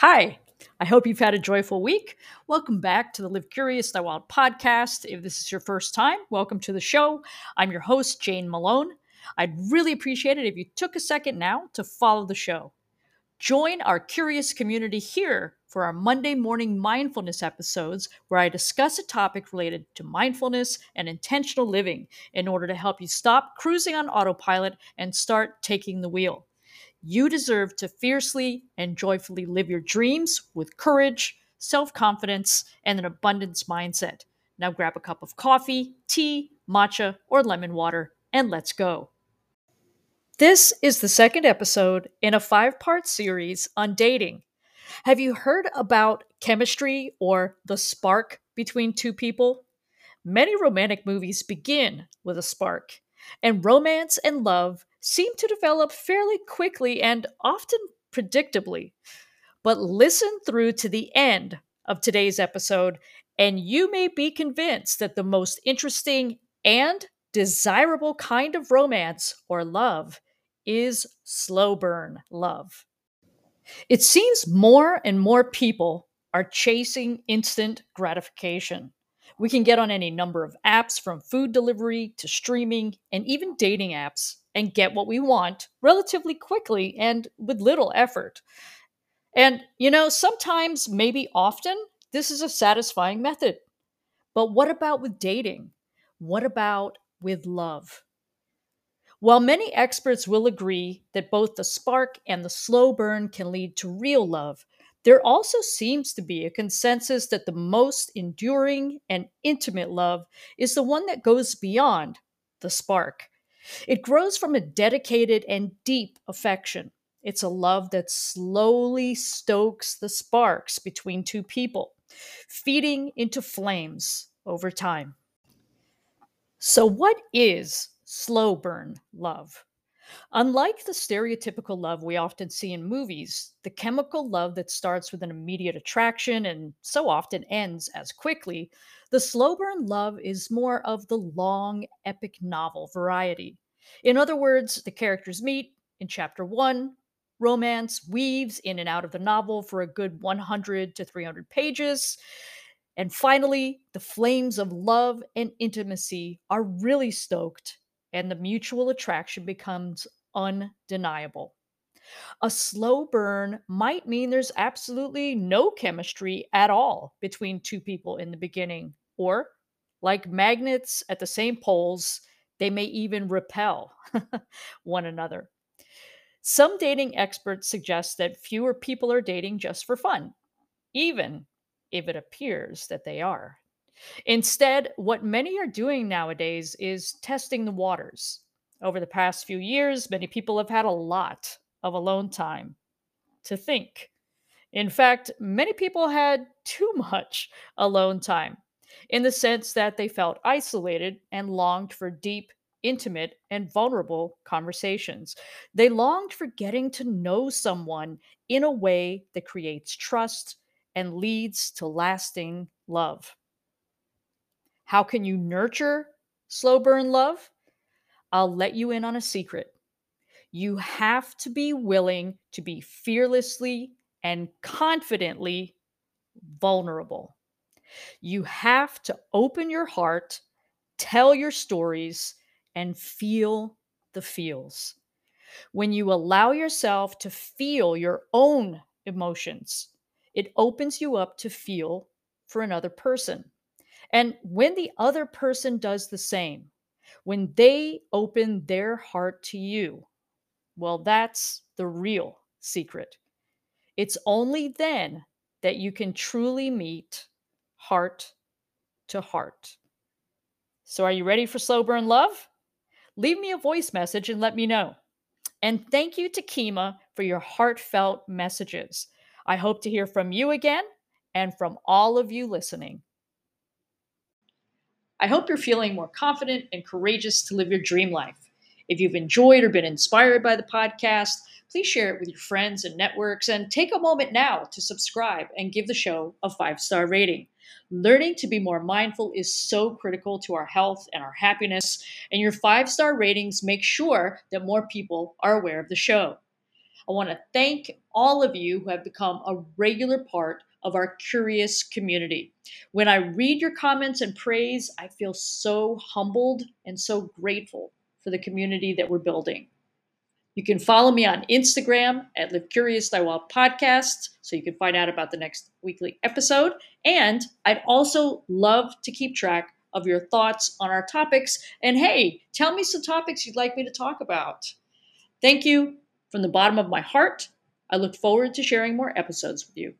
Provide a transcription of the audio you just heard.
Hi, I hope you've had a joyful week. Welcome back to the Live Curious, Die Wild podcast. If this is your first time, welcome to the show. I'm your host, Jane Malone. I'd really appreciate it if you took a second now to follow the show. Join our curious community here for our Monday morning mindfulness episodes, where I discuss a topic related to mindfulness and intentional living in order to help you stop cruising on autopilot and start taking the wheel. You deserve to fiercely and joyfully live your dreams with courage, self confidence, and an abundance mindset. Now grab a cup of coffee, tea, matcha, or lemon water, and let's go. This is the second episode in a five part series on dating. Have you heard about chemistry or the spark between two people? Many romantic movies begin with a spark, and romance and love seem to develop fairly quickly and often predictably. But listen through to the end of today's episode, and you may be convinced that the most interesting and desirable kind of romance or love is slow burn love. It seems more and more people are chasing instant gratification. We can get on any number of apps from food delivery to streaming and even dating apps and get what we want relatively quickly and with little effort. And, you know, sometimes, maybe often, this is a satisfying method. But what about with dating? What about with love? While many experts will agree that both the spark and the slow burn can lead to real love, there also seems to be a consensus that the most enduring and intimate love is the one that goes beyond the spark. It grows from a dedicated and deep affection. It's a love that slowly stokes the sparks between two people, feeding into flames over time. So, what is slow burn love? Unlike the stereotypical love we often see in movies, the chemical love that starts with an immediate attraction and so often ends as quickly, the slow burn love is more of the long, epic novel variety. In other words, the characters meet in chapter one, romance weaves in and out of the novel for a good 100 to 300 pages. And finally, the flames of love and intimacy are really stoked, and the mutual attraction becomes undeniable. A slow burn might mean there's absolutely no chemistry at all between two people in the beginning, or like magnets at the same poles, they may even repel one another. Some dating experts suggest that fewer people are dating just for fun, even if it appears that they are. Instead, what many are doing nowadays is testing the waters. Over the past few years, many people have had a lot of alone time to think. In fact, many people had too much alone time in the sense that they felt isolated and longed for deep, intimate, and vulnerable conversations. They longed for getting to know someone in a way that creates trust and leads to lasting love. How can you nurture slow burn love? I'll let you in on a secret. You have to be willing to be fearlessly and confidently vulnerable. You have to open your heart, tell your stories, and feel the feels. When you allow yourself to feel your own emotions, it opens you up to feel for another person. And when the other person does the same, when they open their heart to you, well, that's the real secret. It's only then that you can truly meet heart to heart. So, are you ready for slow burn love? Leave me a voice message and let me know. And thank you to Kima for your heartfelt messages. I hope to hear from you again and from all of you listening. I hope you're feeling more confident and courageous to live your dream life. If you've enjoyed or been inspired by the podcast, please share it with your friends and networks and take a moment now to subscribe and give the show a five star rating. Learning to be more mindful is so critical to our health and our happiness, and your five star ratings make sure that more people are aware of the show. I want to thank all of you who have become a regular part of our curious community. When I read your comments and praise, I feel so humbled and so grateful for the community that we're building. You can follow me on Instagram at Live Curious Wild Podcast so you can find out about the next weekly episode. And I'd also love to keep track of your thoughts on our topics. And hey, tell me some topics you'd like me to talk about. Thank you from the bottom of my heart. I look forward to sharing more episodes with you.